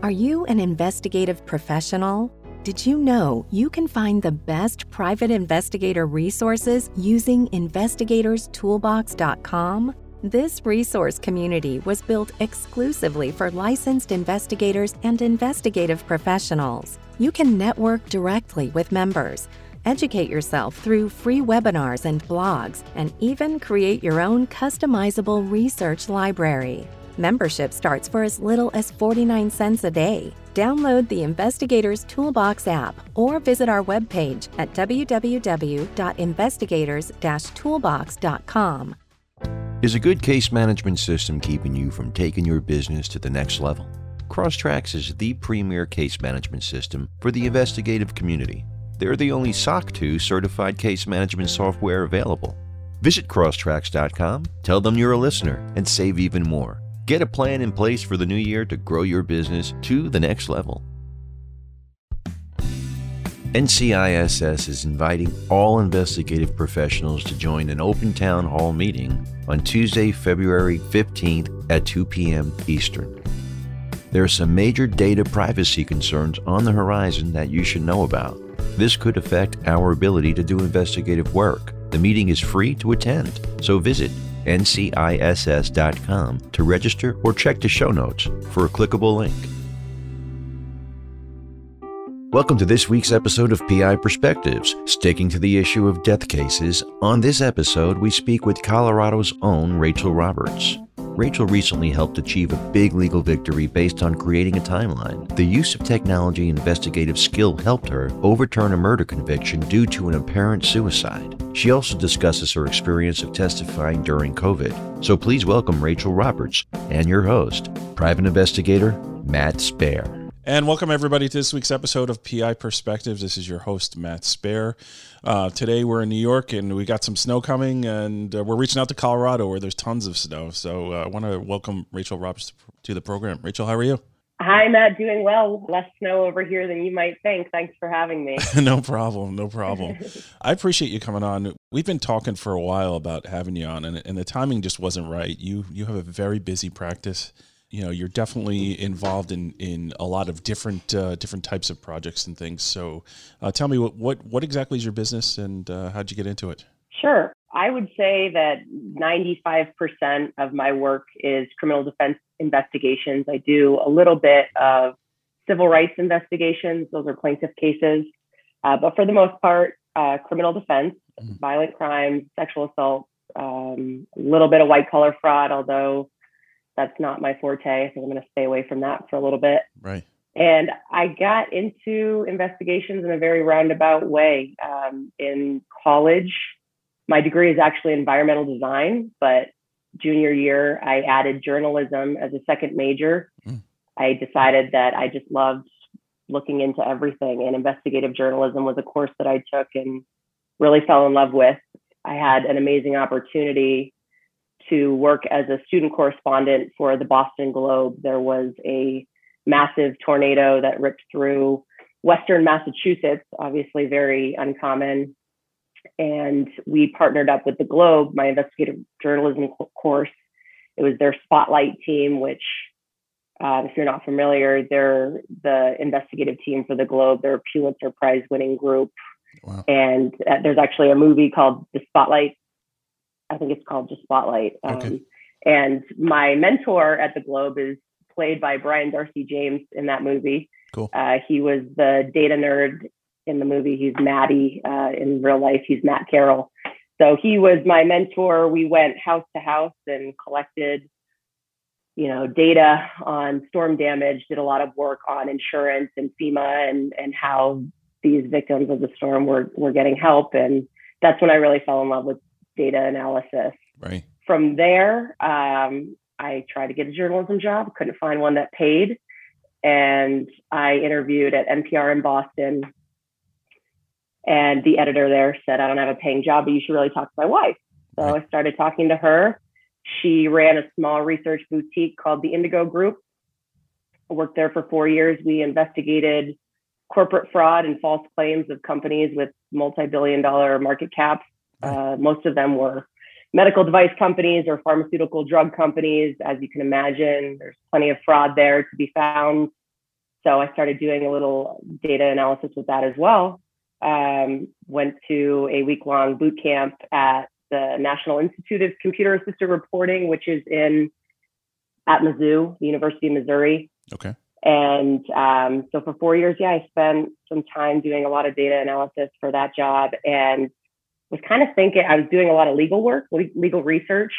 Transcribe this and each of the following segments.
Are you an investigative professional? Did you know you can find the best private investigator resources using investigatorstoolbox.com? This resource community was built exclusively for licensed investigators and investigative professionals. You can network directly with members, educate yourself through free webinars and blogs, and even create your own customizable research library. Membership starts for as little as 49 cents a day. Download the Investigators Toolbox app or visit our webpage at www.investigators-toolbox.com. Is a good case management system keeping you from taking your business to the next level? Crosstracks is the premier case management system for the investigative community. They're the only SOC 2 certified case management software available. Visit crosstracks.com, tell them you're a listener, and save even more. Get a plan in place for the new year to grow your business to the next level. NCISS is inviting all investigative professionals to join an open town hall meeting on Tuesday, February 15th at 2 p.m. Eastern. There are some major data privacy concerns on the horizon that you should know about. This could affect our ability to do investigative work. The meeting is free to attend, so visit nciss.com to register or check the show notes for a clickable link. Welcome to this week's episode of PI Perspectives. Sticking to the issue of death cases, on this episode we speak with Colorado's own Rachel Roberts. Rachel recently helped achieve a big legal victory based on creating a timeline. The use of technology and investigative skill helped her overturn a murder conviction due to an apparent suicide. She also discusses her experience of testifying during COVID. So please welcome Rachel Roberts and your host, private investigator Matt Spaier. And welcome everybody to this week's episode of PI Perspectives. This is your host Matt Spaier. Uh, today we're in New York and we got some snow coming, and uh, we're reaching out to Colorado where there's tons of snow. So uh, I want to welcome Rachel Roberts to the program. Rachel, how are you? Hi, Matt. Doing well. Less snow over here than you might think. Thanks for having me. no problem. No problem. I appreciate you coming on. We've been talking for a while about having you on, and, and the timing just wasn't right. You you have a very busy practice you know you're definitely involved in in a lot of different uh, different types of projects and things. So, uh, tell me what, what what exactly is your business and uh, how'd you get into it? Sure, I would say that 95% of my work is criminal defense investigations. I do a little bit of civil rights investigations; those are plaintiff cases, uh, but for the most part, uh, criminal defense, mm-hmm. violent crimes, sexual assault, um, a little bit of white collar fraud, although that's not my forte. I think I'm going to stay away from that for a little bit. Right. And I got into investigations in a very roundabout way. Um, in college, my degree is actually environmental design, but junior year, I added journalism as a second major. Mm. I decided that I just loved looking into everything, and investigative journalism was a course that I took and really fell in love with. I had an amazing opportunity to work as a student correspondent for the Boston Globe. There was a massive tornado that ripped through Western Massachusetts, obviously very uncommon. And we partnered up with the Globe, my investigative journalism course. It was their spotlight team, which, uh, if you're not familiar, they're the investigative team for the Globe. They're a Pulitzer Prize winning group. Wow. And uh, there's actually a movie called The Spotlight I think it's called just Spotlight. Um, okay. And my mentor at the Globe is played by Brian Darcy James in that movie. Cool. Uh, he was the data nerd in the movie. He's Maddie. Uh, in real life, he's Matt Carroll. So he was my mentor. We went house to house and collected, you know, data on storm damage. Did a lot of work on insurance and FEMA and and how these victims of the storm were were getting help. And that's when I really fell in love with data analysis. Right. From there, um, I tried to get a journalism job, couldn't find one that paid. And I interviewed at NPR in Boston. And the editor there said, I don't have a paying job, but you should really talk to my wife. So right. I started talking to her. She ran a small research boutique called the Indigo Group. I worked there for four years. We investigated corporate fraud and false claims of companies with multi billion dollar market caps uh, most of them were medical device companies or pharmaceutical drug companies. As you can imagine, there's plenty of fraud there to be found. so I started doing a little data analysis with that as well. Um, went to a week long boot camp at the National Institute of Computer Assisted Reporting, which is in at Mizzou, the University of Missouri. Okay. And um, so for four years, yeah, I spent some time doing a lot of data analysis for that job and was kind of thinking, I was doing a lot of legal work, legal research,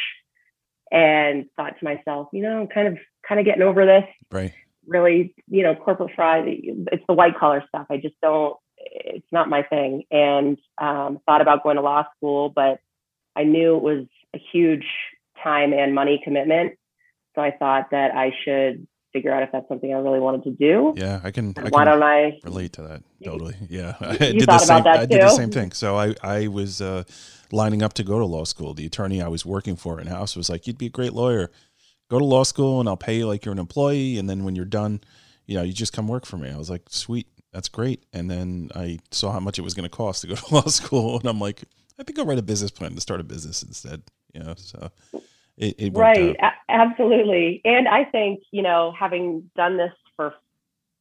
and thought to myself, you know, I'm kind of kind of getting over this. Right. Really, you know, corporate fraud, it's the white collar stuff. I just don't, it's not my thing. And um, thought about going to law school, but I knew it was a huge time and money commitment. So I thought that I should figure out if that's something I really wanted to do. Yeah, I can. I Why can don't I relate to that? Totally. Yeah, I did the same. I did the same thing. So I I was uh, lining up to go to law school. The attorney I was working for in house was like, "You'd be a great lawyer. Go to law school, and I'll pay you like you're an employee. And then when you're done, you know, you just come work for me." I was like, "Sweet, that's great." And then I saw how much it was going to cost to go to law school, and I'm like, "I think I'll write a business plan to start a business instead." You know, so it, it right a- absolutely. And i think you know having done this for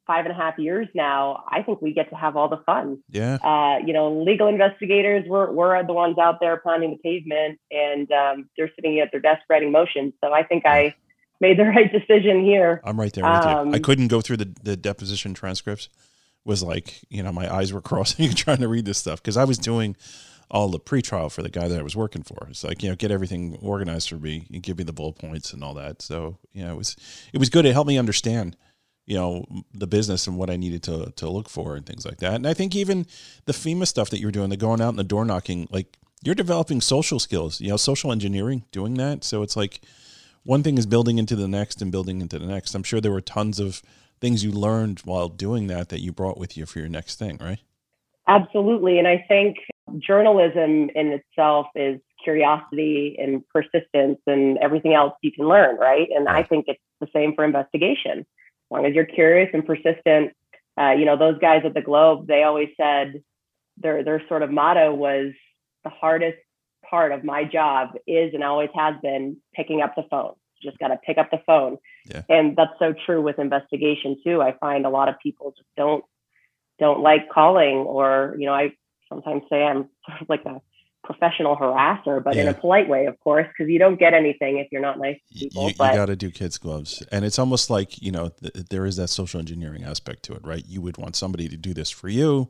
five and a half years now i think we get to have all the fun. Yeah, uh, you know legal investigators we're, we're the ones out there pounding the pavement and um, they're sitting at their desk writing motions. So i think i made the right decision here. I'm right there with you. I Um, couldn't go through the, the deposition transcripts. Was like, you know, my eyes were crossing trying to read this stuff because I was doing all the pretrial for the guy that I was working for. It's like, you know, get everything organized for me and give me the bullet points and all that. So, you know, it was it was good. It helped me understand, you know, the business and what I needed to to look for and things like that. And I think even the FEMA stuff that you're doing, the going out and the door knocking, like you're developing social skills, you know, social engineering, doing that. So it's like one thing is building into the next and building into the next. I'm sure there were tons of things you learned while doing that that you brought with you for your next thing, right? Absolutely. And I think journalism in itself is curiosity and persistence and everything else you can learn, right? And I think it's the same for investigation. As long as you're curious and persistent, uh, you know, those guys at the Globe, they always said their their sort of motto was the hardest part of my job is and always has been picking up the phone. Just got to pick up the phone. Yeah. And that's so true with investigation too. I find a lot of people just don't don't like calling or you know i sometimes say i'm sort of like a professional harasser but in a polite way of course because you don't get anything if you're not nice to You, people you but got to do kids gloves. And it's almost like you know th- there is that social engineering aspect to it right? You would want somebody to do this for you.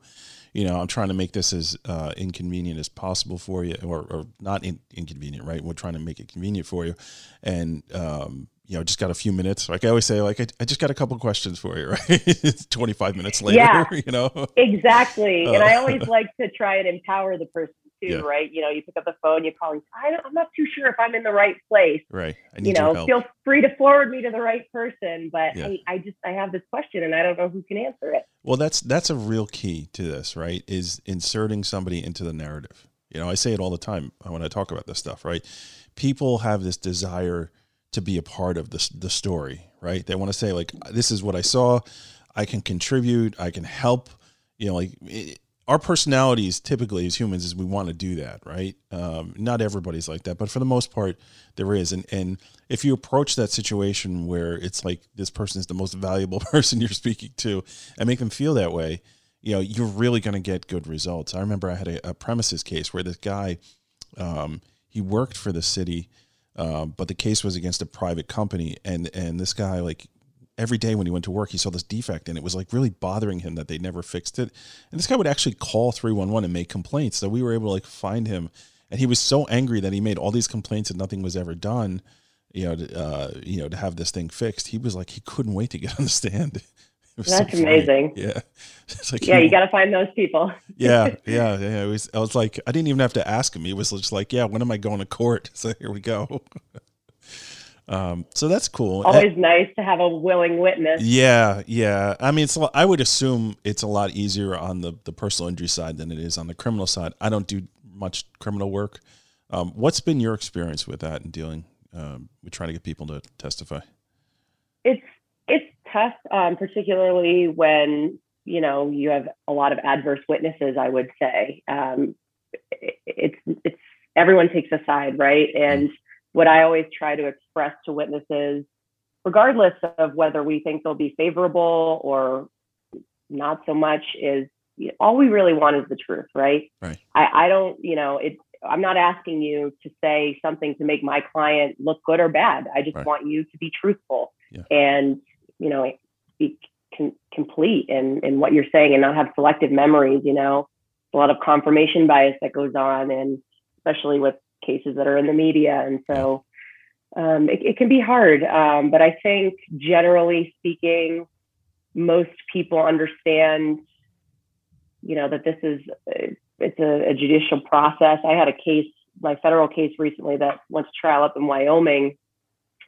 You know i'm trying to make this as uh, inconvenient as possible for you or, or not in, inconvenient right? We're trying to make it convenient for you. And um, you know just got a few minutes like i always say like i, I just got a couple questions for you right it's 25 minutes later Yeah. you know exactly and i Uh. always like to try and empower the person too Yeah. right you know you pick up the phone you call I don't, i'm not too sure if i'm in the right place right i need you know feel free to forward me to the right person but Yeah. I, I just i have this question and i don't know who can answer it Well, that's that's a real key to this, right? Is inserting somebody into the narrative. You know, I say it all the time when I talk about this stuff, right? People have this desire to be a part of the the story, right? They want to say like, "This is what I saw. I can contribute. I can help." You know, like it, our personalities typically as humans is we want to do that, right? Um, not everybody's like that, but for the most part, there is. And and if you approach that situation where it's like this person is the most valuable person you're speaking to, and make them feel that way, you know, you're really going to get good results. I remember I had a, a premises case where this guy, um, he worked for the city, um, but the case was against a private company, and and this guy like every day when he went to work, he saw this defect and it was like really bothering him that they never fixed it. And this guy would actually call 311 and make complaints. So we were able to like find him. And he was so angry that he made all these complaints and nothing was ever done, you know, to, uh, you know, to have this thing fixed. He was like, he couldn't wait to get on the stand. Was so That's amazing. Yeah. It's like, yeah he- you got to find those people yeah, yeah, yeah. It was, I was like, I didn't even have to ask him. He was just like, yeah, when am I going to court? So here we go. um, so that's cool. always nice to have a willing witness Yeah, yeah. I mean, it's. a lot- I would assume it's a lot easier on the the personal injury side than it is on the criminal side. I don't do much criminal work. Um, what's been your experience with that and dealing um, with trying to get people to testify? it's tough, um, particularly when you know you have a lot of adverse witnesses. I would say um, it, it's it's everyone takes a side, right? And what I always try to express to witnesses regardless of whether we think they'll be favorable or not so much, is all we really want is the truth, right? Right. I, I don't, you know, it. I'm not asking you to say something to make my client look good or bad. I just Right. want you to be truthful Yeah. and, you know, be con- complete in, in what you're saying and not have selective memories, you know, a lot of confirmation bias that goes on and especially with cases that are in the media. And so um, it, it can be hard. Um, but I think generally speaking, most people understand, you know, that this is, it's a, a judicial process. I had a case, my federal case recently that went to trial up in Wyoming.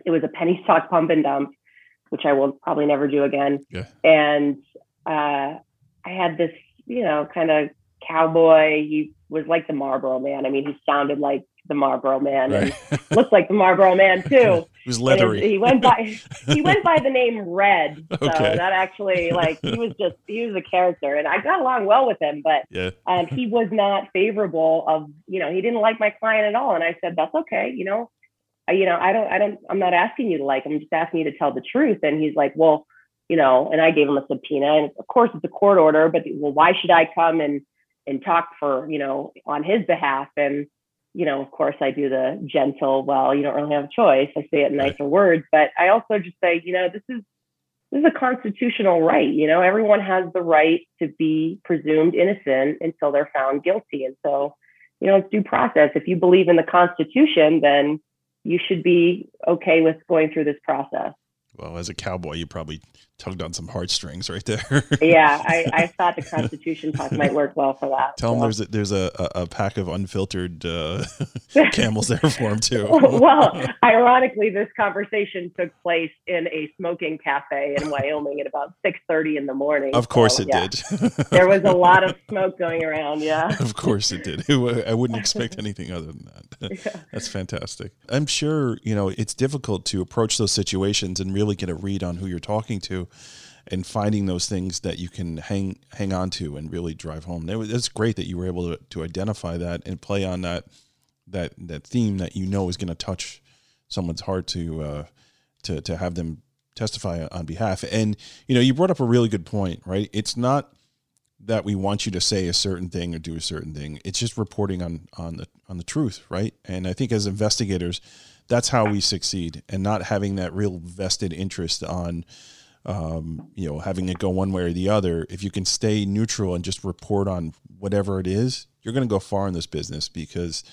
It was a penny stock pump and dump, which I will probably never do again. Yeah. And uh, I had this, you know, kind of cowboy. He was like the Marlboro man. I mean, he sounded like the Marlboro man and looked like the Marlboro man too. he was leathery. he went by he went by the name Red. So Okay. that actually like he was just he was a character and I got along well with him, but yeah. um, he was not favorable of you know he didn't like my client at all and i said that's okay you know you know i don't i don't i'm not asking you to like i'm just asking you to tell the truth and he's like well you know and i gave him a subpoena and of course it's a court order but well why should i come and and talk for you know on his behalf and you know of course i do the gentle well you don't really have a choice i say it in nicer words but i also just say you know this is this is a constitutional right. You know, everyone has the right to be presumed innocent until they're found guilty. And so, you know, it's due process. If you believe in the Constitution, then you should be okay with going through this process. Well, as a cowboy, you probably tugged on some heartstrings right there. Yeah, I, I thought the Constitution talk might work well for that. Tell him so. there's a, there's a, a, pack of unfiltered uh, camels there for him too. well, ironically, this conversation took place in a smoking cafe in Wyoming at about six thirty in the morning. of course So, it yeah, did. There was a lot of smoke going around. Yeah. of course it did. I wouldn't expect anything other than that. That's fantastic. I'm sure, you know, it's difficult to approach those situations and really get a read on who you're talking to and finding those things that you can hang hang on to and really drive home. It was- It's great that you were able to, to identify that and play on that that that theme that you know is going to touch someone's heart to uh, to to have them testify on behalf. And you know, you brought up a really good point, right? It's not that we want you to say a certain thing or do a certain thing. It's just reporting on on the on the truth, right? And I think as investigators, that's how we succeed, and not having that real vested interest on, um, you know, having it go one way or the other. If you can stay neutral and just report on whatever it is, you're going to go far in this business because,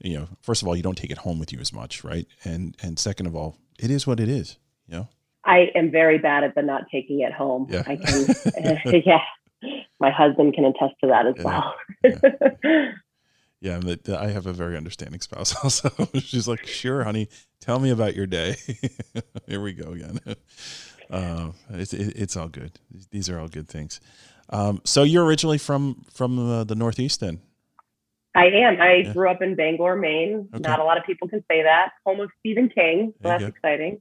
you know, first of all, you don't take it home with you as much, right? And and second of all, it is what it is, you know. I am very bad at the not taking it home. Yeah. I can, yeah. My husband can attest to that as Yeah. well. Yeah, but I have a very understanding spouse also. She's like, sure, honey, tell me about your day. Here we go again. Uh, it's, it, it's all good. These are all good things. Um, so you're originally from from uh, the Northeast then? I am. I Yeah. grew up in Bangor, Maine. Okay. Not a lot of people can say that. Home of Stephen King. So that's go. exciting.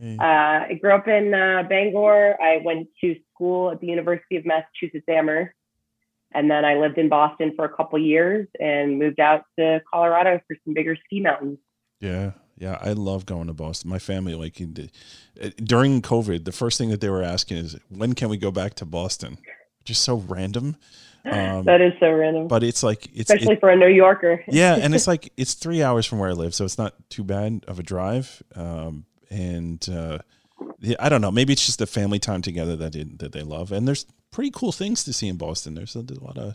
Hey, Uh, I grew up in uh, Bangor. I went to school at the University of Massachusetts Amherst. And then I lived in Boston for a couple years and moved out to Colorado for some bigger ski mountains. yeah, yeah. I love going to Boston. My family, like, uh, during COVID, the first thing that they were asking is, when can we go back to Boston? Just so random. Um, that is so random, But it's like it's especially it- for a New Yorker. yeah, and it's like it's three hours from where I live, so it's not too bad of a drive. Um, and uh, I don't know, maybe it's just the family time together that they, that they love. And there's pretty cool things to see in Boston. There's a, a lot of a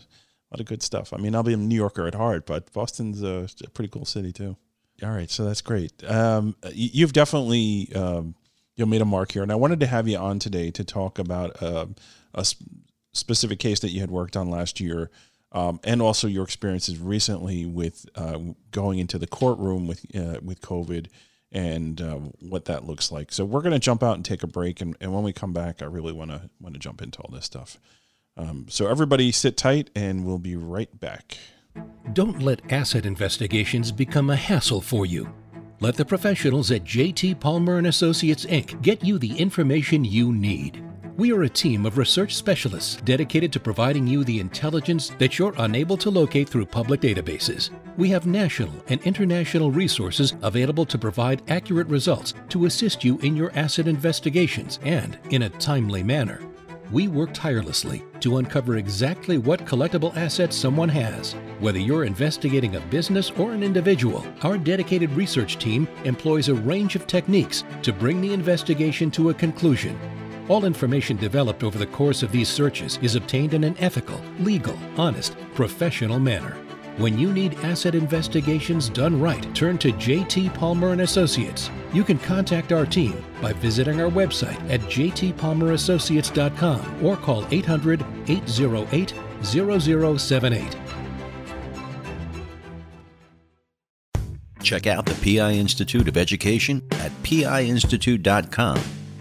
lot of good stuff. I mean, I'll be a New Yorker at heart, but Boston's a, a pretty cool city too. All right, so that's great. Um, you've definitely um, you made a mark here, and I wanted to have you on today to talk about um a sp- specific case that you had worked on last year, um, and also your experiences recently with uh, going into the courtroom with uh, with COVID and uh, what that looks like. So we're going to jump out and take a break, and, and when we come back, I really want to want to jump into all this stuff. Um, so everybody, sit tight, and we'll be right back. Don't let asset investigations become a hassle for you. Let the professionals at JT Palmer and Associates Inc. get you the information you need. We are a team of research specialists dedicated to providing you the intelligence that you're unable to locate through public databases. We have national and international resources available to provide accurate results to assist you in your asset investigations and in a timely manner. We work tirelessly to uncover exactly what collectible assets someone has. Whether you're investigating a business or an individual, our dedicated research team employs a range of techniques to bring the investigation to a conclusion all information developed over the course of these searches is obtained in an ethical, legal, honest, professional manner. When you need asset investigations done right, turn to JT Palmer and Associates. You can contact our team by visiting our website at jtpalmerassociates.com or call 800-808 0078. Check out the PI Institute of Education at piinstitute.com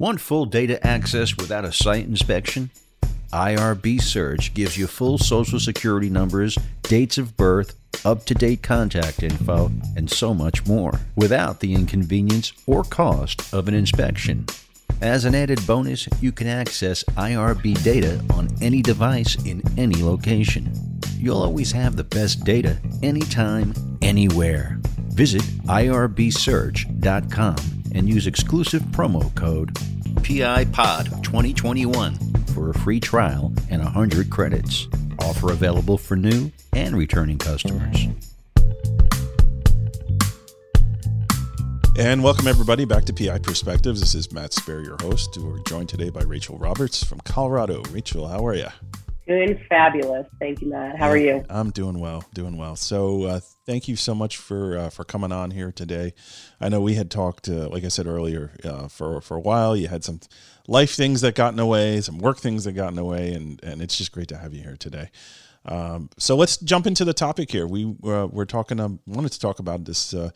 Want full data access without a site inspection? IRB Search gives you full social security numbers, dates of birth, up to date contact info, and so much more without the inconvenience or cost of an inspection. As an added bonus, you can access IRB data on any device in any location. You'll always have the best data anytime, anywhere. Visit irbsearch.com and use exclusive promo code PIPOD2021 for a free trial and 100 credits. Offer available for new and returning customers. And welcome everybody back to PI Perspectives. This is Matt Spaier, your host. We're joined today by Rachel Roberts from Colorado. Rachel, how are you? Doing fabulous. Thank you, Matt. How are you? I'm doing well, doing well. So, uh, thank you so much for uh, for coming on here today. I know we had talked, uh, like I said earlier, uh, for for a while. You had some life things that got in the way, some work things that got in the way, and and it's just great to have you here today. Um, so let's jump into the topic here. We uh, we're talking. Um, wanted to talk about this uh,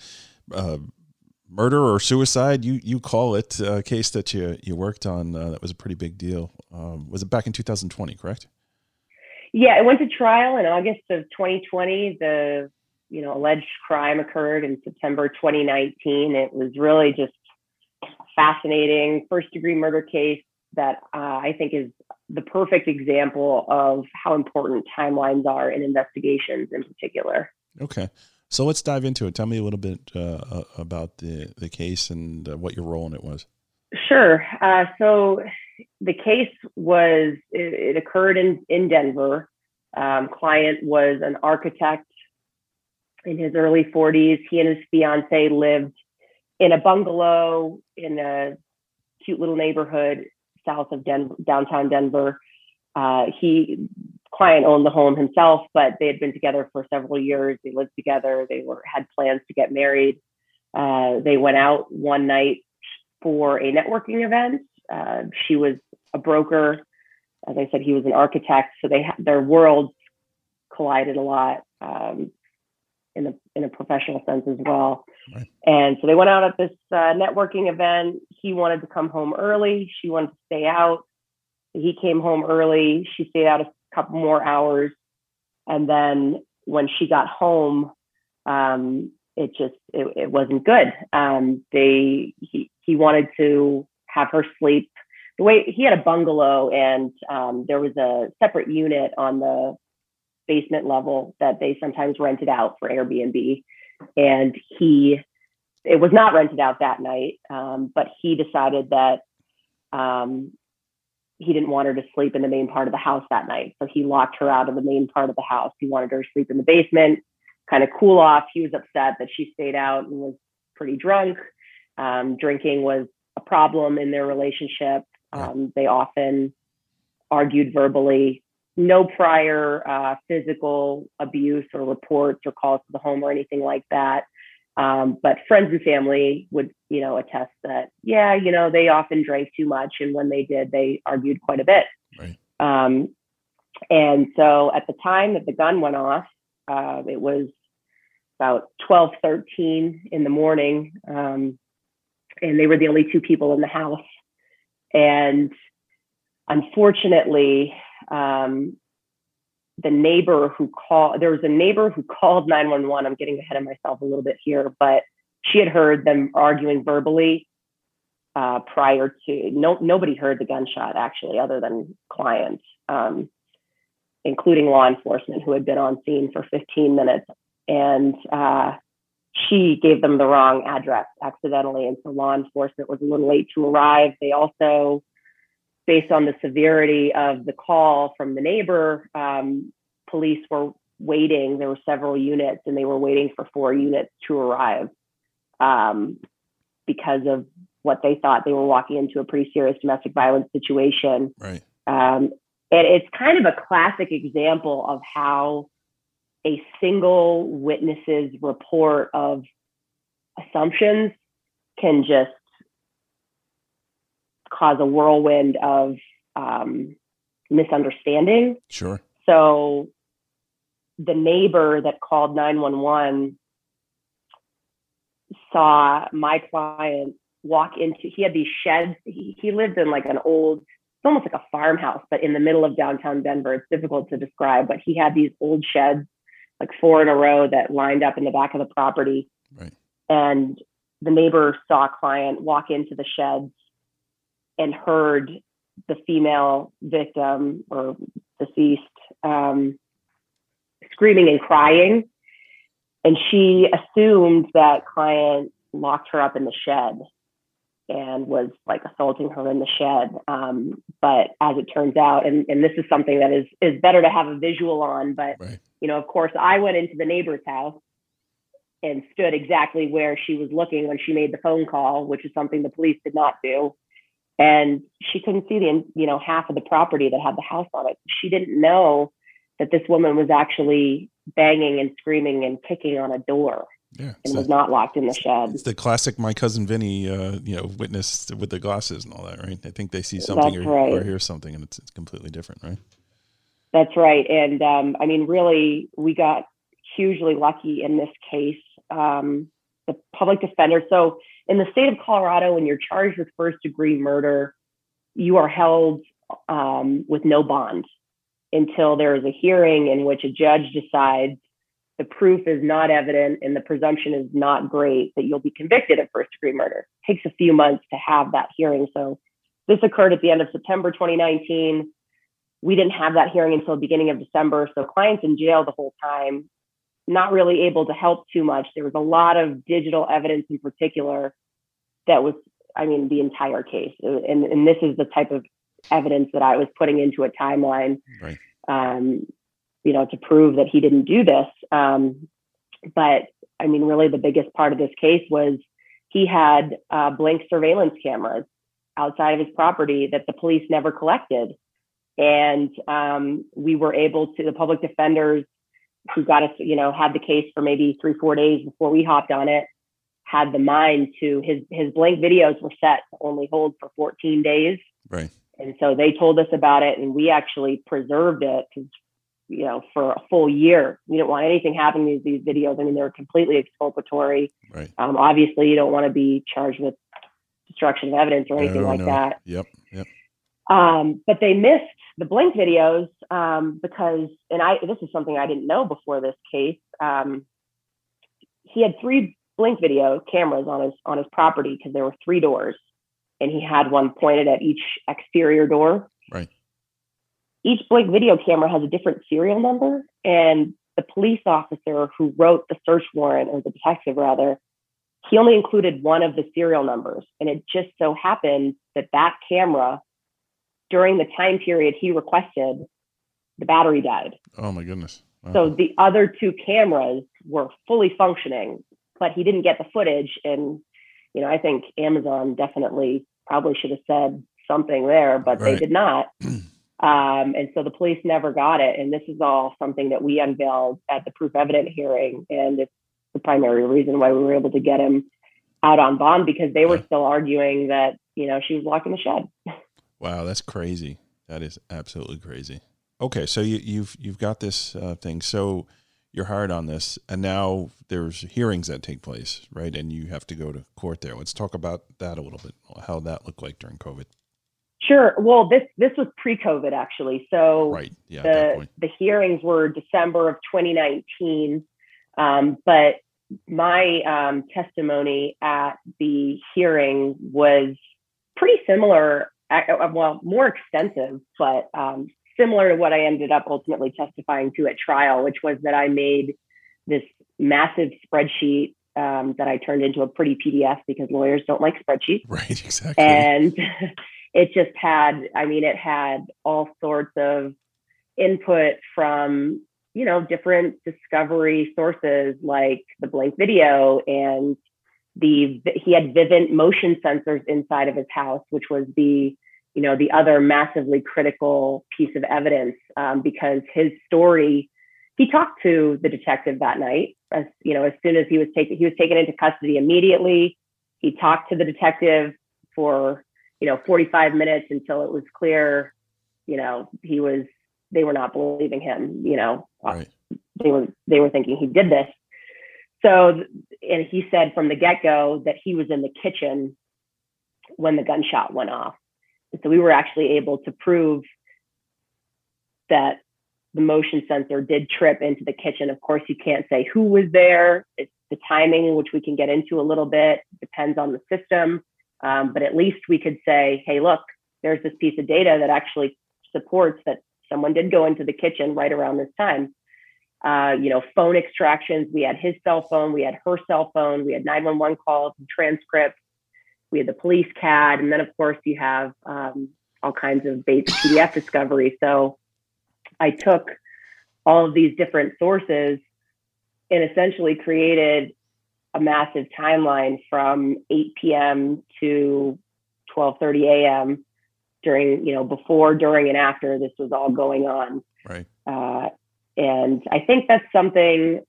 murder or suicide. You you call it a case that you you worked on that was a pretty big deal. Um, was it back in 2020? Correct. Yeah, it went to trial in August of 2020. The you know alleged crime occurred in September 2019. It was really just fascinating first degree murder case that uh, I think is the perfect example of how important timelines are in investigations in particular. Okay. So let's dive into it. Tell me a little bit uh, uh about the, the case and uh, what your role in it was. Sure. Uh, so the case was it, it occurred in in Denver. Um, client was an architect in his early 40s. He and his fiance lived in a bungalow in a cute little neighborhood south of Denver, downtown Denver. Uh, he client owned the home himself, but they had been together for several years. They lived together. They were had plans to get married. Uh, they went out one night for a networking event. Uh, she was a broker. As I said, he was an architect. So they ha- their worlds collided a lot um, in a in a professional sense as well. Right. And so they went out at this uh, networking event. He wanted to come home early. She wanted to stay out. He came home early. She stayed out a couple more hours, and then when she got home, um, it just it, it wasn't good. Um, they he he wanted to have her sleep the way he had a bungalow and um, there was a separate unit on the basement level that they sometimes rented out for Airbnb, and he it was not rented out that night, um, but he decided that um, he didn't want her to sleep in the main part of the house that night. So he locked her out of the main part of the house. He wanted her to sleep in the basement kind of cool off. He was upset that she stayed out and was pretty drunk. Um, drinking was a problem in their relationship. Um, they often argued verbally. No prior uh, physical abuse or reports or calls to the home or anything like that. Um, but friends and family would, you know, attest that, yeah, you know, they often drank too much, and when they did, they argued quite a bit. Right. Um, And so at the time that the gun went off, uh, it was about 12, 13 in the morning. Um, and they were the only two people in the house. And unfortunately, um, the neighbor who called, there was a neighbor who called 911. I'm getting ahead of myself a little bit here, but she had heard them arguing verbally uh, prior to, no, nobody heard the gunshot actually, other than clients, um, including law enforcement who had been on scene for 15 minutes. And uh, she gave them the wrong address accidentally. And so law enforcement was a little late to arrive. They also, based on the severity of the call from the neighbor, um, police were waiting. There were several units and they were waiting for four units to arrive um, because of what they thought they were walking into a pretty serious domestic violence situation. Right. Um, and it's kind of a classic example of how a single witness's report of assumptions can just cause a whirlwind of um, misunderstanding. Sure. So the neighbor that called 911 saw my client walk into he had these sheds he, he lived in like an old it's almost like a farmhouse but in the middle of downtown denver it's difficult to describe but he had these old sheds like four in a row that lined up in the back of the property. Right. And the neighbor saw a client walk into the sheds and heard the female victim or deceased um, screaming and crying. And she assumed that client locked her up in the shed and was like assaulting her in the shed. Um, but as it turns out, and, and this is something that is is better to have a visual on, but right you know, of course, I went into the neighbor's house and stood exactly where she was looking when she made the phone call, which is something the police did not do. And she couldn't see the, you know, half of the property that had the house on it. She didn't know that this woman was actually banging and screaming and kicking on a door. Yeah, and was not locked in the shed. It's the classic my cousin Vinny, uh, you know, witness with the glasses and all that, right? I think they see something or, right. or, hear something, and it's, it's completely different, right? That's right. And um, I mean, really, we got hugely lucky in this case. Um, the public defender. So, in the state of Colorado, when you're charged with first degree murder, you are held um, with no bond until there is a hearing in which a judge decides the proof is not evident and the presumption is not great that you'll be convicted of first degree murder. It takes a few months to have that hearing. So, this occurred at the end of September 2019 we didn't have that hearing until the beginning of December. So clients in jail the whole time, not really able to help too much. There was a lot of digital evidence in particular that was, I mean, the entire case. And, and this is the type of evidence that I was putting into a timeline, right. um, you know, to prove that he didn't do this. Um, but I mean, really the biggest part of this case was he had uh, blink surveillance cameras outside of his property that the police never collected. And um, we were able to the public defenders who got us you know had the case for maybe three four days before we hopped on it had the mind to his his Blink videos were set to only hold for 14 days. Right. And so they told us about it and we actually preserved it because you know for a full year we didn't want anything happening to these videos i mean they're completely exculpatory right um, obviously you don't want to be charged with destruction of evidence or anything no, like no. that yep yep um, but they missed the Blink videos um, because, and I this is something I didn't know before this case. Um, he had three Blink video cameras on his on his property because there were three doors, and he had one pointed at each exterior door. Right. Each Blink video camera has a different serial number, and the police officer who wrote the search warrant, or the detective rather, he only included one of the serial numbers, and it just so happened that that camera during the time period he requested, the battery died. Oh my goodness. Wow. So the other two cameras were fully functioning, but he didn't get the footage. And, you know, I think Amazon definitely probably should have said something there, but right. they did not. Um, and so the police never got it. And this is all something that we unveiled at the proof evident hearing. And it's the primary reason why we were able to get him out on bond because they were still arguing that, you know, she was locked in the shed. Wow, that's crazy. That is absolutely crazy. Okay, so you, you've you've got this uh, thing. So you're hired on this, and now there's hearings that take place, right? And you have to go to court there. Let's talk about that a little bit. How that looked like during COVID. Sure. Well, this this was pre-COVID actually. So right, yeah, the the hearings were December of 2019, um, but my um, testimony at the hearing was pretty similar. Uh, well, more extensive, but um, similar to what I ended up ultimately testifying to at trial, which was that I made this massive spreadsheet um, that I turned into a pretty PDF because lawyers don't like spreadsheets. Right, exactly. And it just had, I mean, it had all sorts of input from, you know, different discovery sources like the Blink video and the, he had Vivint motion sensors inside of his house, which was the you know, the other massively critical piece of evidence um, because his story, he talked to the detective that night. As you know, as soon as he was taken, he was taken into custody immediately. He talked to the detective for you know 45 minutes until it was clear, you know, he was they were not believing him. You know, right. they were they were thinking he did this. So, and he said from the get go that he was in the kitchen when the gunshot went off so we were actually able to prove that the motion sensor did trip into the kitchen. Of course, you can't say who was there. It's the timing, which we can get into a little bit, depends on the system. Um, but at least we could say, hey, look, there's this piece of data that actually supports that someone did go into the kitchen right around this time. Uh, you know, phone extractions. We had his cell phone, we had her cell phone, we had 911 calls and transcripts we had the police CAD, and then of course you have um, all kinds of base PDF discovery. So I took all of these different sources and essentially created a massive timeline from 8 p.m. to 12:30 a.m. during, you know, before, during, and after this was all going on. Right. Uh, and I think that's something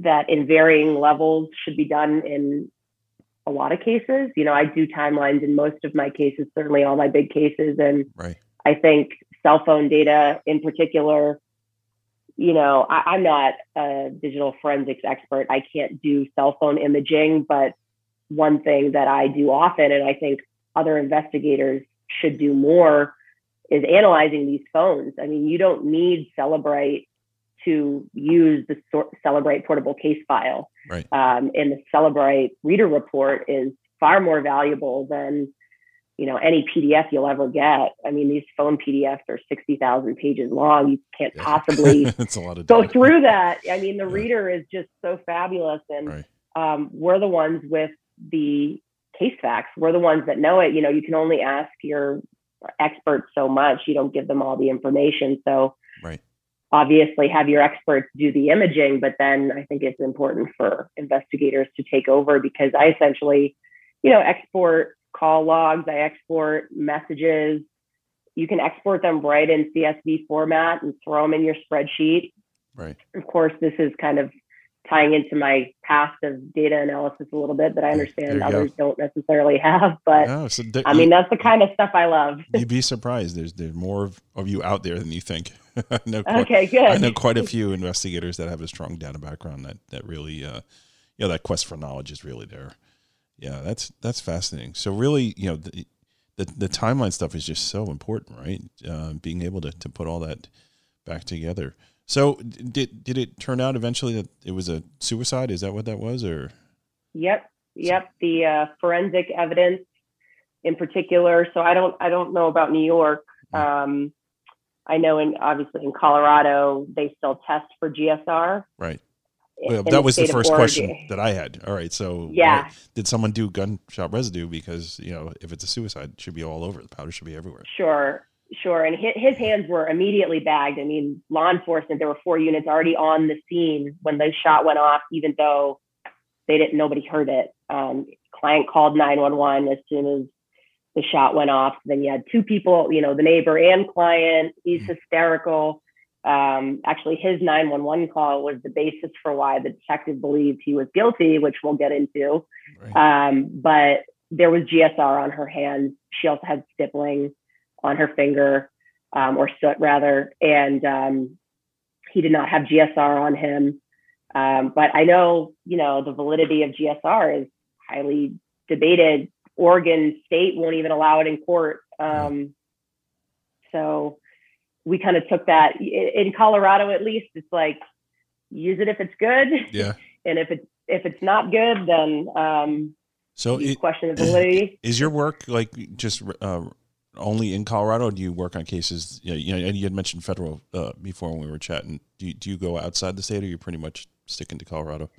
that in varying levels should be done in a lot of cases. You know, I do timelines in most of my cases, certainly all my big cases. And right. I think cell phone data in particular, you know, I, am not a digital forensics expert. I can't do cell phone imaging, but one thing that I do often, and I think other investigators should do more, is analyzing these phones. I mean, you don't need Cellebrite to use the Cellebrite portable case file. Right. Um, and the Cellebrite reader report is far more valuable than you know any PDF you'll ever get. I mean, these phone PDFs are sixty thousand pages long. You can't yeah. possibly go through that. I mean, the yeah. reader is just so fabulous, and right. um, we're the ones with the case facts. We're the ones that know it. You know, you can only ask your experts so much. You don't give them all the information. So right obviously have your experts do the imaging, but then I think it's important for investigators to take over because I essentially, you know, export call logs, I export messages. You can export them right in CSV format and throw them in your spreadsheet. Right. Of course, this is kind of tying into my past of data analysis a little bit that I understand others go. don't necessarily have. But no, so th- I mean, that's the kind of stuff I love. You'd be surprised. There's there's more of you out there than you think. I know quite, okay, good. I know quite a few investigators that have a strong data background that that really, uh, you know, that quest for knowledge is really there. Yeah, that's that's fascinating. So really, you know, the the, the timeline stuff is just so important, right? Uh, being able to to put all that back together. So did did it turn out eventually that it was a suicide? Is that what that was, or? Yep, yep. The uh, forensic evidence, in particular. So I don't I don't know about New York. Um, I know in obviously in Colorado they still test for GSR. Right. Well, that was the first question that I had. All right, so yeah, did someone do gunshot residue? Because you know, if it's a suicide, it should be all over. The powder should be everywhere. Sure. Sure. And his hands were immediately bagged. I mean, law enforcement, there were four units already on the scene when the shot went off, even though they didn't, nobody heard it. Um, client called 911 as soon as the shot went off. Then you had two people, you know, the neighbor and client. He's mm-hmm. hysterical. Um, actually, his 911 call was the basis for why the detective believed he was guilty, which we'll get into. Right. Um, but there was GSR on her hands. She also had stippling on her finger. um, or soot rather, and um, he did not have GSR on him. Um, but I know, you know, the validity of GSR is highly debated. Oregon State won't even allow it in court. Um, so we kind of took that in Colorado, at least. It's like use it if it's good. Yeah. and if it's if it's not good, then um, so it, question the validity. Is your work like just uh, only in Colorado? Or do you work on cases? You, know, and you had mentioned federal uh, before when we were chatting. Do you, do you go outside the state, or you pretty much sticking to Colorado?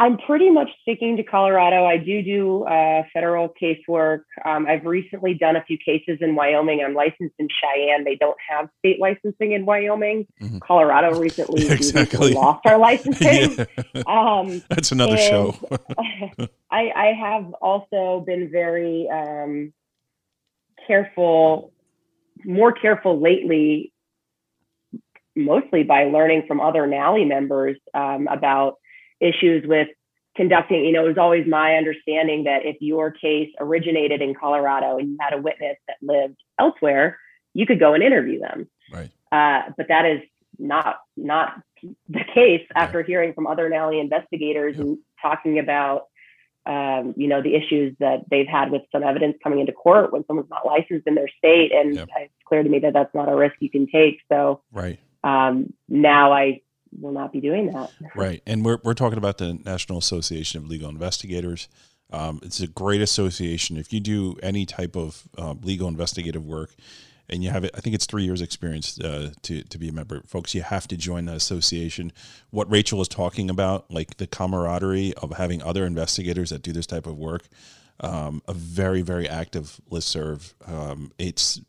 I'm pretty much sticking to Colorado. I do do uh, federal casework. Um, I've recently done a few cases in Wyoming. I'm licensed in Cheyenne. They don't have state licensing in Wyoming. Mm-hmm. Colorado recently exactly. lost our licensing. yeah. um, That's another show. I, I, have also been very um, careful, more careful lately, mostly by learning from other NALI members um, about issues with conducting, you know, it was always my understanding that if your case originated in Colorado and you had a witness that lived elsewhere, you could go and interview them. Right. Uh, but that is not not the case after hearing from other NALI investigators yeah. and talking about um, you know the issues that they've had with some evidence coming into court when someone's not licensed in their state and yeah. it's clear to me that that's not a risk you can take so right um, now i will not be doing that. Right. And we're, we're talking about the National Association of Legal Investigators. Um, it's a great association. If you do any type of uh, legal investigative work and you have it, I think it's three years experience uh, to, to be a member. Folks, you have to join that association. What Rachel is talking about, like the camaraderie of having other investigators that do this type of work, um, a very, very active listserv. Um, it's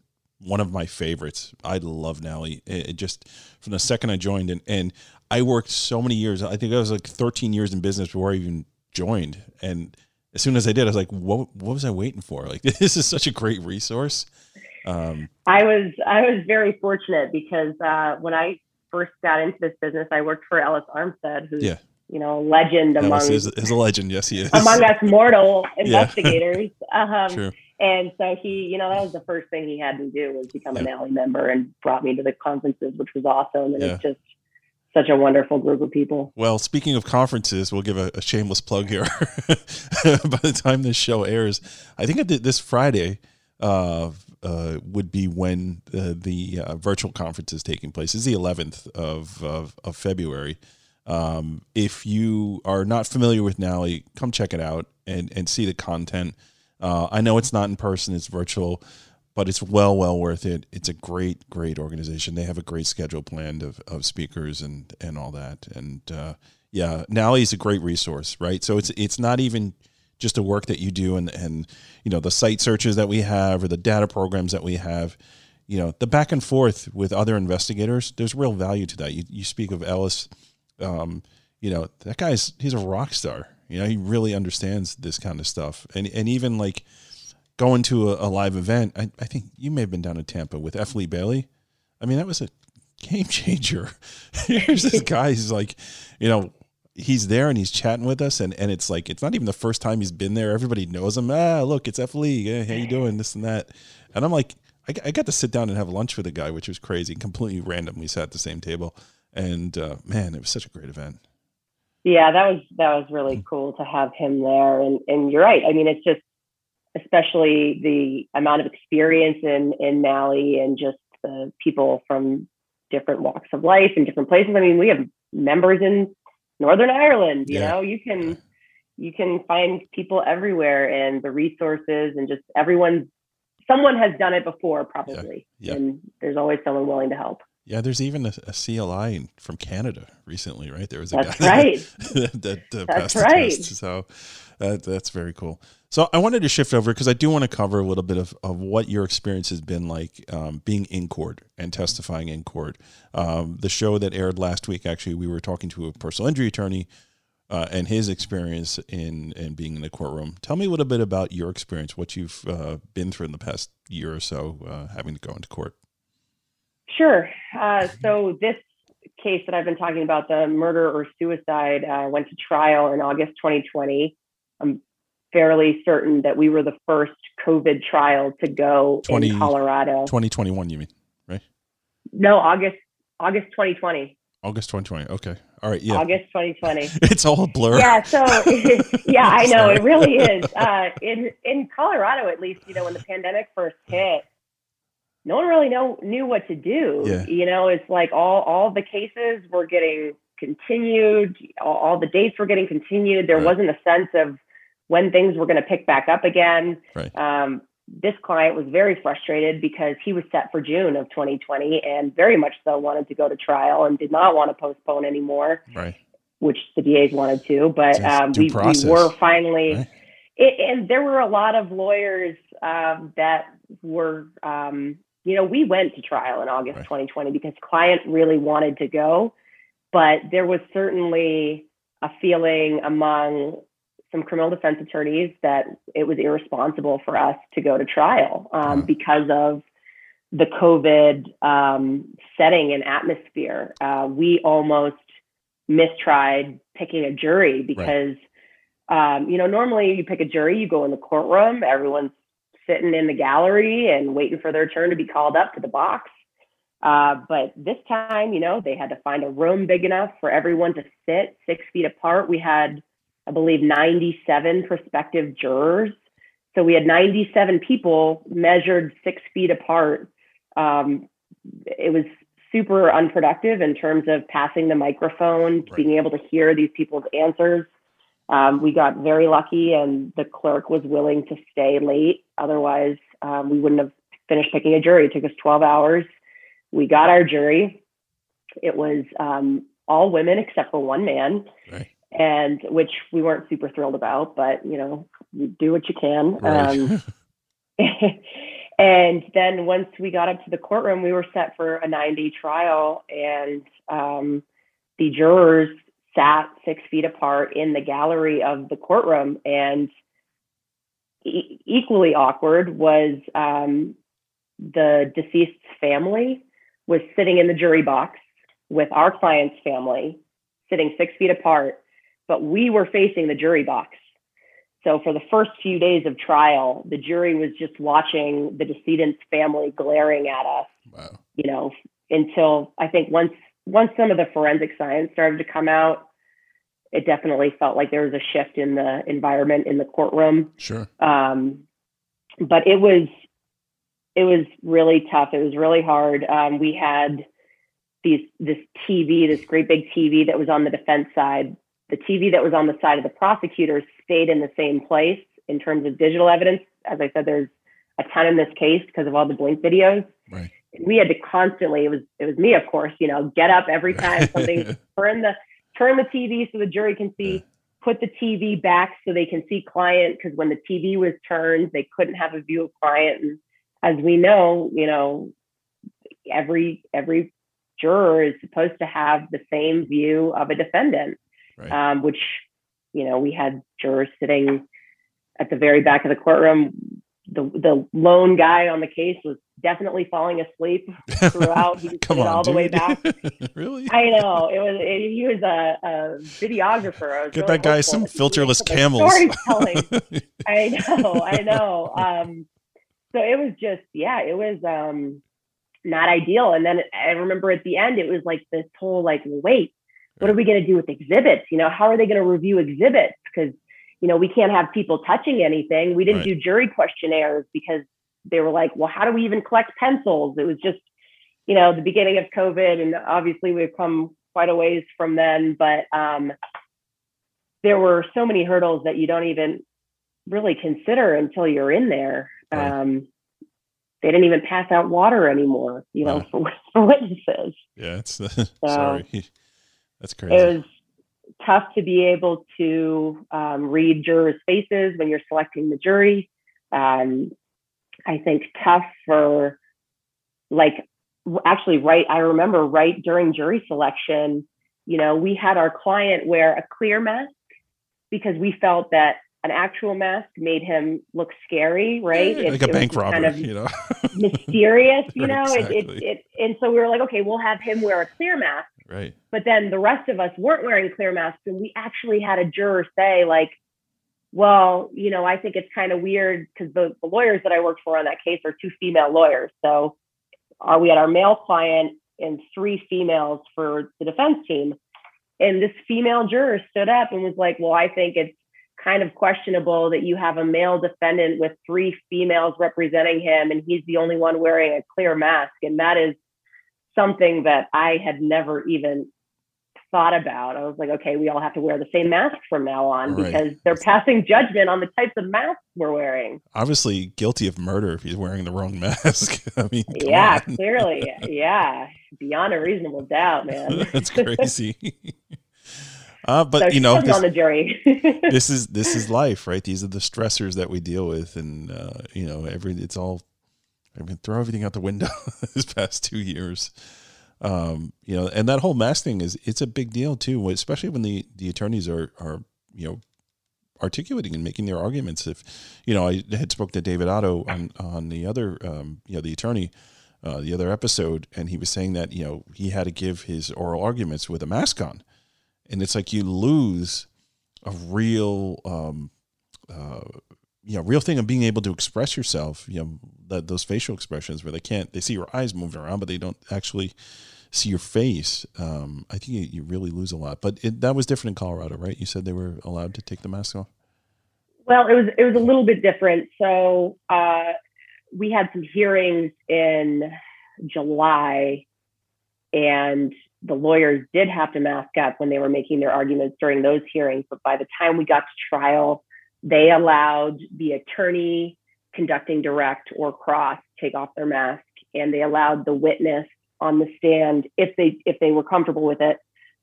one of my favorites. I love NALI. It, it, just from the second I joined, and, and I worked so many years. I think I was like 13 years in business before I even joined. And as soon as I did, I was like, "What? What was I waiting for? Like, this is such a great resource." Um, I was I was very fortunate because uh, when I first got into this business, I worked for Ellis Armstead, who's yeah. you know legend among is, is a legend. Yes, he is among us mortal investigators. Yeah. um, True. And so he, you know, that was the first thing he had me do was become a NALI member and brought me to the conferences, which was awesome. And yeah. it's just such a wonderful group of people. Well, speaking of conferences, we'll give a, a shameless plug here. By the time this show airs, I think this Friday uh, uh, would be when uh, the virtual conference is taking place. It's the 11th of, of, of February. Um, if you are not familiar with NALI, come check it out and, and see the content. Uh, I know it's not in person; it's virtual, but it's well, well worth it. It's a great, great organization. They have a great schedule planned of, of speakers and and all that. And uh, yeah, NALI is a great resource, right? So it's it's not even just a work that you do and and you know the site searches that we have or the data programs that we have you know the back and forth with other investigators there's real value to that you, you speak of ellis um, you know that guy's he's a rock star you know, he really understands this kind of stuff. And and even like going to a, a live event, I, I think you may have been down in Tampa with F. Lee Bailey. I mean, that was a game changer. Here's this guy, he's like, you know, he's there and he's chatting with us and, and it's like it's not even the first time he's been there. Everybody knows him. Ah, look, it's F. Lee. Hey, how you doing? This and that. And I'm like, I, I got to sit down and have lunch with the guy, which was crazy. Completely random. We sat at the same table. And uh, man, it was such a great event yeah, that was that was really mm. cool to have him there. And and you're right. I mean, it's just especially the amount of experience in in NALI and just the people from different walks of life and different places. I mean, we have members in Northern Ireland. You yeah. know, you can you can find people everywhere, and the resources and just everyone. Someone has done it before, probably, yeah. Yeah. and there's always someone willing to help. Yeah, there's even a, a, CLI from Canada recently, right? There was a that's guy right. that, that, that that's right. So that, that's very cool. So I wanted to shift over because I do want to cover a little bit of, of what your experience has been like um, being in court and testifying in court. Um, the show that aired last week, actually, we were talking to a personal injury attorney uh, and his experience in, in being in the courtroom. Tell me a little bit about your experience, what you've uh, been through in the past year or so, uh, having to go into court. Sure. Uh, so this case that I've been talking about, the murder or suicide, uh, went to trial in August 2020. I'm fairly certain that we were the first COVID trial to go 20, in Colorado. 2021, you mean? Right? No, August August 2020. August 2020. Okay. All right. Yeah. August 2020. it's all a blur. Yeah. So, yeah, I know it really is. Uh, in in Colorado, at least, you know, when the pandemic first hit, no one really know knew what to do. Yeah. You know, it's like all all the cases were getting continued, all, all the dates were getting continued. There Right. wasn't a sense of when things were going to pick back up again. Right. Um, this client was very frustrated because he was set for June of 2020 and very much so wanted to go to trial and did not want to postpone anymore, Right. which the DAs wanted to. But um, we, we were finally, right? it, and there were a lot of lawyers um, that were, um, you know, we went to trial in August Right. 2020 because client really wanted to go, but there was certainly a feeling among some criminal defense attorneys that it was irresponsible for us to go to trial um, Mhm. because of the COVID um, setting and atmosphere. Uh, we almost mistried picking a jury because, um, you know, normally you pick a jury, you go in the courtroom, everyone's sitting in the gallery and waiting for their turn to be called up to the box. Uh, but this time, you know, they had to find a room big enough for everyone to sit six feet apart. We had, I believe, 97 prospective jurors. So we had 97 people measured six feet apart. Um, it was super unproductive in terms of passing the microphone, Right. being able to hear these people's answers. Um, we got very lucky, and the clerk was willing to stay late. Otherwise, um, we wouldn't have finished picking a jury. It took us 12 hours. We got our jury. It was um, all women except for one man, Right. and which we weren't super thrilled about. But you know, you do what you can. Right. Um, and then once we got up to the courtroom, we were set for a nine day trial, and um, the jurors sat six feet apart in the gallery of the courtroom. And e- equally awkward was um, the deceased's family was sitting in the jury box with our client's family, sitting six feet apart, but we were facing the jury box. So for the first few days of trial, the jury was just watching the decedent's family glaring at us, wow. you know, until I think once once some of the forensic science started to come out, it definitely felt like there was a shift in the environment in the courtroom. Sure. Um, but it was it was really tough. It was really hard. Um, we had these this TV, this great big TV that was on the defense side. The TV that was on the side of the prosecutors stayed in the same place in terms of digital evidence. As I said, there's a ton in this case because of all the Blink videos. Right. We had to constantly. It was it was me, of course. You know, get up every time something turn the turn the TV so the jury can see. Put the TV back so they can see client because when the TV was turned, they couldn't have a view of client. And as we know, you know, every every juror is supposed to have the same view of a defendant, Right. um, which you know we had jurors sitting at the very back of the courtroom. The the lone guy on the case was definitely falling asleep throughout. He just Come it on, all the way dude. back. really? I know it was. It, he was a, a videographer. I was Get really that guy hopeful some that he would filterless camels. Storytelling. I know, I know. Um, so it was just, yeah, it was um, not ideal. And then I remember at the end, it was like this whole like, wait, what are we going to do with exhibits? You know, how are they going to review exhibits? Because you know, we can't have people touching anything. We didn't Right. do jury questionnaires because they were like, well, how do we even collect pencils? It was just, you know, the beginning of COVID, and obviously we've come quite a ways from then, but um, there were so many hurdles that you don't even really consider until you're in there. Right. Um, they didn't even pass out water anymore, you know, Wow. for, for witnesses. yeah, it's sorry. That's crazy. It was tough to be able to um, read jurors' faces when you're selecting the jury. Um, I think tough for like actually right. I remember right during jury selection, you know, we had our client wear a clear mask because we felt that an actual mask made him look scary, right? Yeah, It- like a it bank robber, kind of you know. mysterious, you know. It, Exactly. it, it, and so we were like, okay, we'll have him wear a clear mask right. but then the rest of us weren't wearing clear masks and we actually had a juror say like well you know i think it's kind of weird because the, the lawyers that i worked for on that case are two female lawyers so uh, we had our male client and three females for the defense team. And this female juror stood up and was like, Well, I think it's kind of questionable that you have a male defendant with three females representing him and he's the only one wearing a clear mask. And that is something that I had never even thought about. I was like, okay, we all have to wear the same mask from now on right. because they're passing judgment on the types of masks we're wearing. Obviously, guilty of murder if he's wearing the wrong mask. I mean, yeah, clearly, yeah, beyond a reasonable doubt, man. That's crazy. Uh, but so you know, this, on the jury. this is this is life, right? These are the stressors that we deal with, and uh, you know, every it's all. I mean, throw everything out the window this past two years. Um, you know, and that whole mask thing is it's a big deal too, especially when the the attorneys are are you know articulating and making their arguments. If you know, I had spoke to David Otto on on the other um, you know the attorney. Uh, the other episode, and he was saying that you know he had to give his oral arguments with a mask on, and it's like you lose a real um, uh, you know real thing of being able to express yourself you know that those facial expressions where they can't they see your eyes moving around but they don't actually see your face um, i think you, you, really lose a lot but it, that was different in colorado right you said they were allowed to take the mask off well it was it was a little bit different so uh, we had some hearings in july and the lawyers did have to mask up when they were making their arguments during those hearings. But by the time we got to trial, they allowed the attorney conducting direct or cross take off their mask, and they allowed the witness on the stand, if they if they were comfortable with it,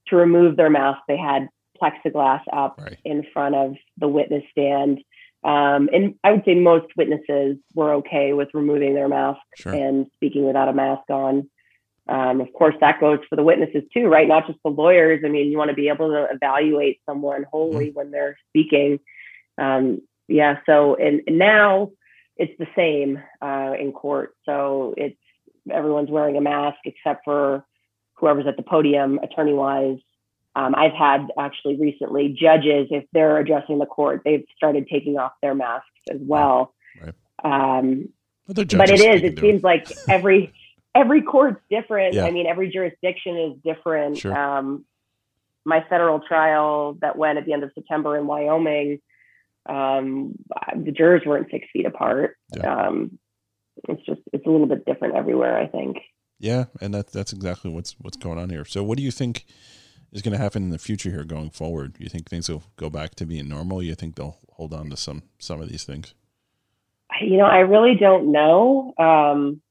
to remove their mask. They had plexiglass up right. in front of the witness stand. Um, and I would say most witnesses were okay with removing their mask sure. and speaking without a mask on. Um, of course, that goes for the witnesses too, right? Not just the lawyers. I mean, you want to be able to evaluate someone wholly mm-hmm. when they're speaking. Um, yeah. So, and, and, now it's the same uh, in court. So it's everyone's wearing a mask except for whoever's at the podium, attorney wise. Um, I've had actually recently judges, if they're addressing the court, they've started taking off their masks as well. Right. Um, but it is. It seems it. like every every court's different. Yeah. I mean, every jurisdiction is different. Sure. Um, my federal trial that went at the end of September in Wyoming, um, the jurors weren't six feet apart. Yeah. It's just it's a little bit different everywhere. I think. Yeah, and that's that's exactly what's what's going on here. So, what do you think is going to happen in the future here going forward? You think things will go back to being normal? You think they'll hold on to some some of these things? You know, I really don't know. Um,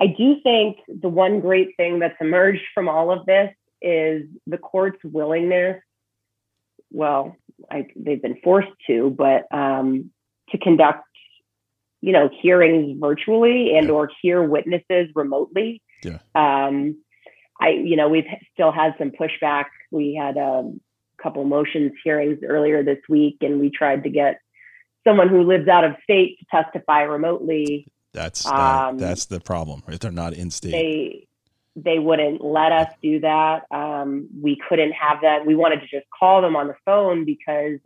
I do think the one great thing that's emerged from all of this is the court's willingness. Well, I, they've been forced to, but um, to conduct, you know, hearings virtually and yeah. or hear witnesses remotely. Yeah. Um, I, you know, we've still had some pushback. We had a couple motions hearings earlier this week, and we tried to get someone who lives out of state to testify remotely that's um, that's the problem, right? They're not in state. They they wouldn't let us do that. Um, we couldn't have that. We wanted to just call them on the phone because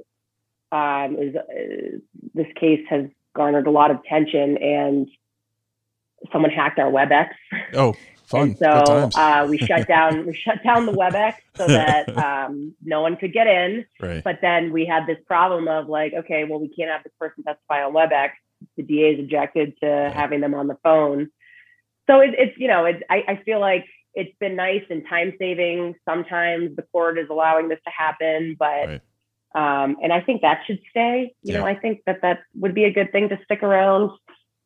um, was, uh, this case has garnered a lot of attention and someone hacked our WebEx. Oh, fun! And so uh, we shut down we shut down the WebEx so that um, no one could get in. Right. But then we had this problem of like, okay, well, we can't have this person testify on WebEx the DA's objected to having them on the phone. So it, it's, you know, it, I, I feel like it's been nice and time saving. Sometimes the court is allowing this to happen, but, right. Um, and I think that should stay. You yeah. know, I think that that would be a good thing to stick around.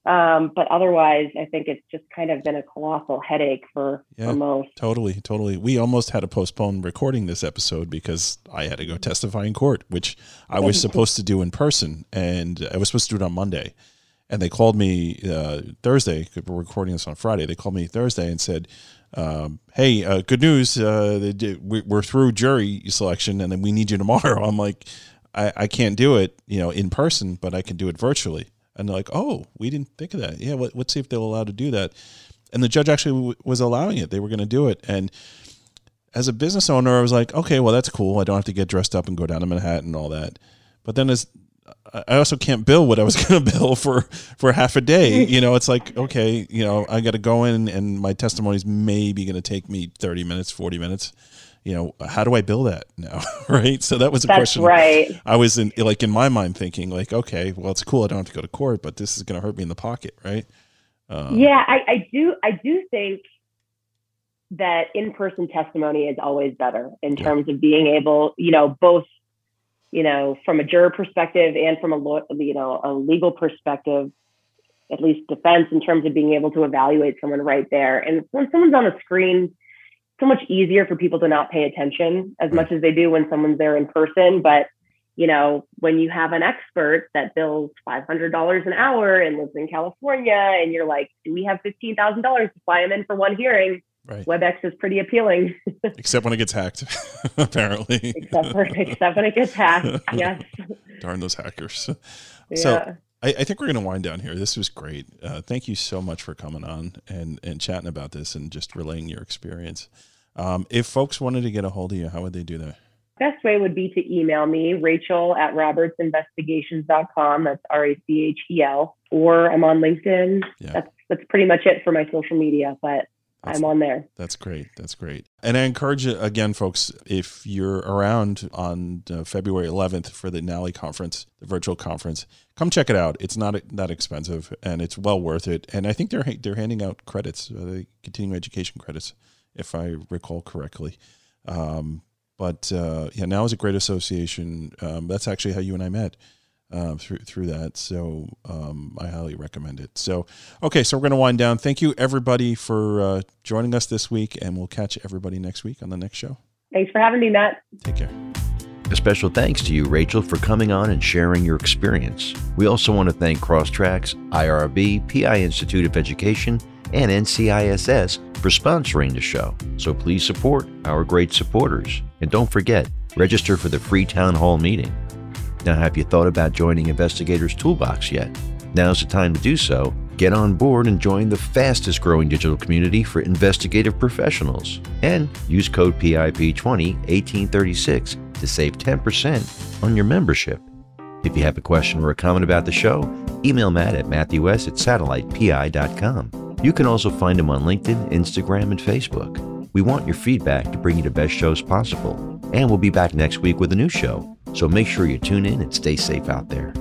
Um, but otherwise, I think it's just kind of been a colossal headache for, yeah, for most. Totally, totally. We almost had to postpone recording this episode because I had to go testify in court, which I was supposed to do in person, and I was supposed to do it on Monday. And they called me uh, Thursday. We're recording this on Friday. They called me Thursday and said, um, "Hey, uh, good news! Uh, we're through jury selection, and then we need you tomorrow." I'm like, I, I can't do it, you know, in person, but I can do it virtually. And they're like, oh, we didn't think of that. Yeah, let, us see if they'll allow to do that. And the judge actually w- was allowing it. They were going to do it. And as a business owner, I was like, okay, well, that's cool. I don't have to get dressed up and go down to Manhattan and all that. But then as I also can't bill what I was going to bill for for half a day. You know, it's like okay, you know, I got to go in and my testimony is maybe going to take me thirty minutes, forty minutes. You know, how do I bill that now? right. So that was a That's question. right. I was in like in my mind thinking like, okay, well, it's cool. I don't have to go to court, but this is going to hurt me in the pocket, right? Uh, yeah, I, I do. I do think that in-person testimony is always better in Yeah. terms of being able, you know, both, you know, from a juror perspective and from a law, you know, a legal perspective, at least defense in terms of being able to evaluate someone right there. And when someone's on a screen, it's so much easier for people to not pay attention as hmm. much as they do when someone's there in person. But you know, when you have an expert that bills $500 an hour and lives in California, and you're like, do we have $15,000 to fly him in for one hearing? Right. WebEx is pretty appealing, Except when it gets hacked, apparently. except for except when it gets hacked. Yes. Darn those hackers. Yeah. So I, I think we're going to wind down here. This was great. Uh, thank you so much for coming on and, and chatting about this and just relaying your experience. Um, if folks wanted to get a hold of you, how would they do that? Best way would be to email me, Rachel at robertsinvestigations.com. That's R A C H E L. Or I'm on LinkedIn. Yeah. That's that's pretty much it for my social media, but That's- I'm on there. That's great. That's great. And I encourage you again, folks, if you're around on uh, February 11th for the NALI conference, the virtual conference, come check it out. It's not that expensive and it's well worth it. And I think they're they're handing out credits, uh, the continuing education credits, if I recall correctly. Um, but uh, yeah, now is a great association. Um, that's actually how you and I met um, through through that. So um, I highly recommend it. So okay, so we're going to wind down. Thank you everybody for uh, joining us this week, and we'll catch everybody next week on the next show. Thanks for having me, Matt. Take care. A special thanks to you, Rachel, for coming on and sharing your experience. We also want to thank Crosstracks, IRB, PI Institute of Education, and NCISS for sponsoring the show. So please support our great supporters. And don't forget, register for the free town hall meeting. Now, have you thought about joining Investigators Toolbox yet? Now's the time to do so. Get on board and join the fastest growing digital community for investigative professionals. And use code PIP201836 to save 10% on your membership. If you have a question or a comment about the show, email Matt at matthews at satellitepi.com. You can also find him on LinkedIn, Instagram, and Facebook. We want your feedback to bring you the best shows possible. And we'll be back next week with a new show. So make sure you tune in and stay safe out there.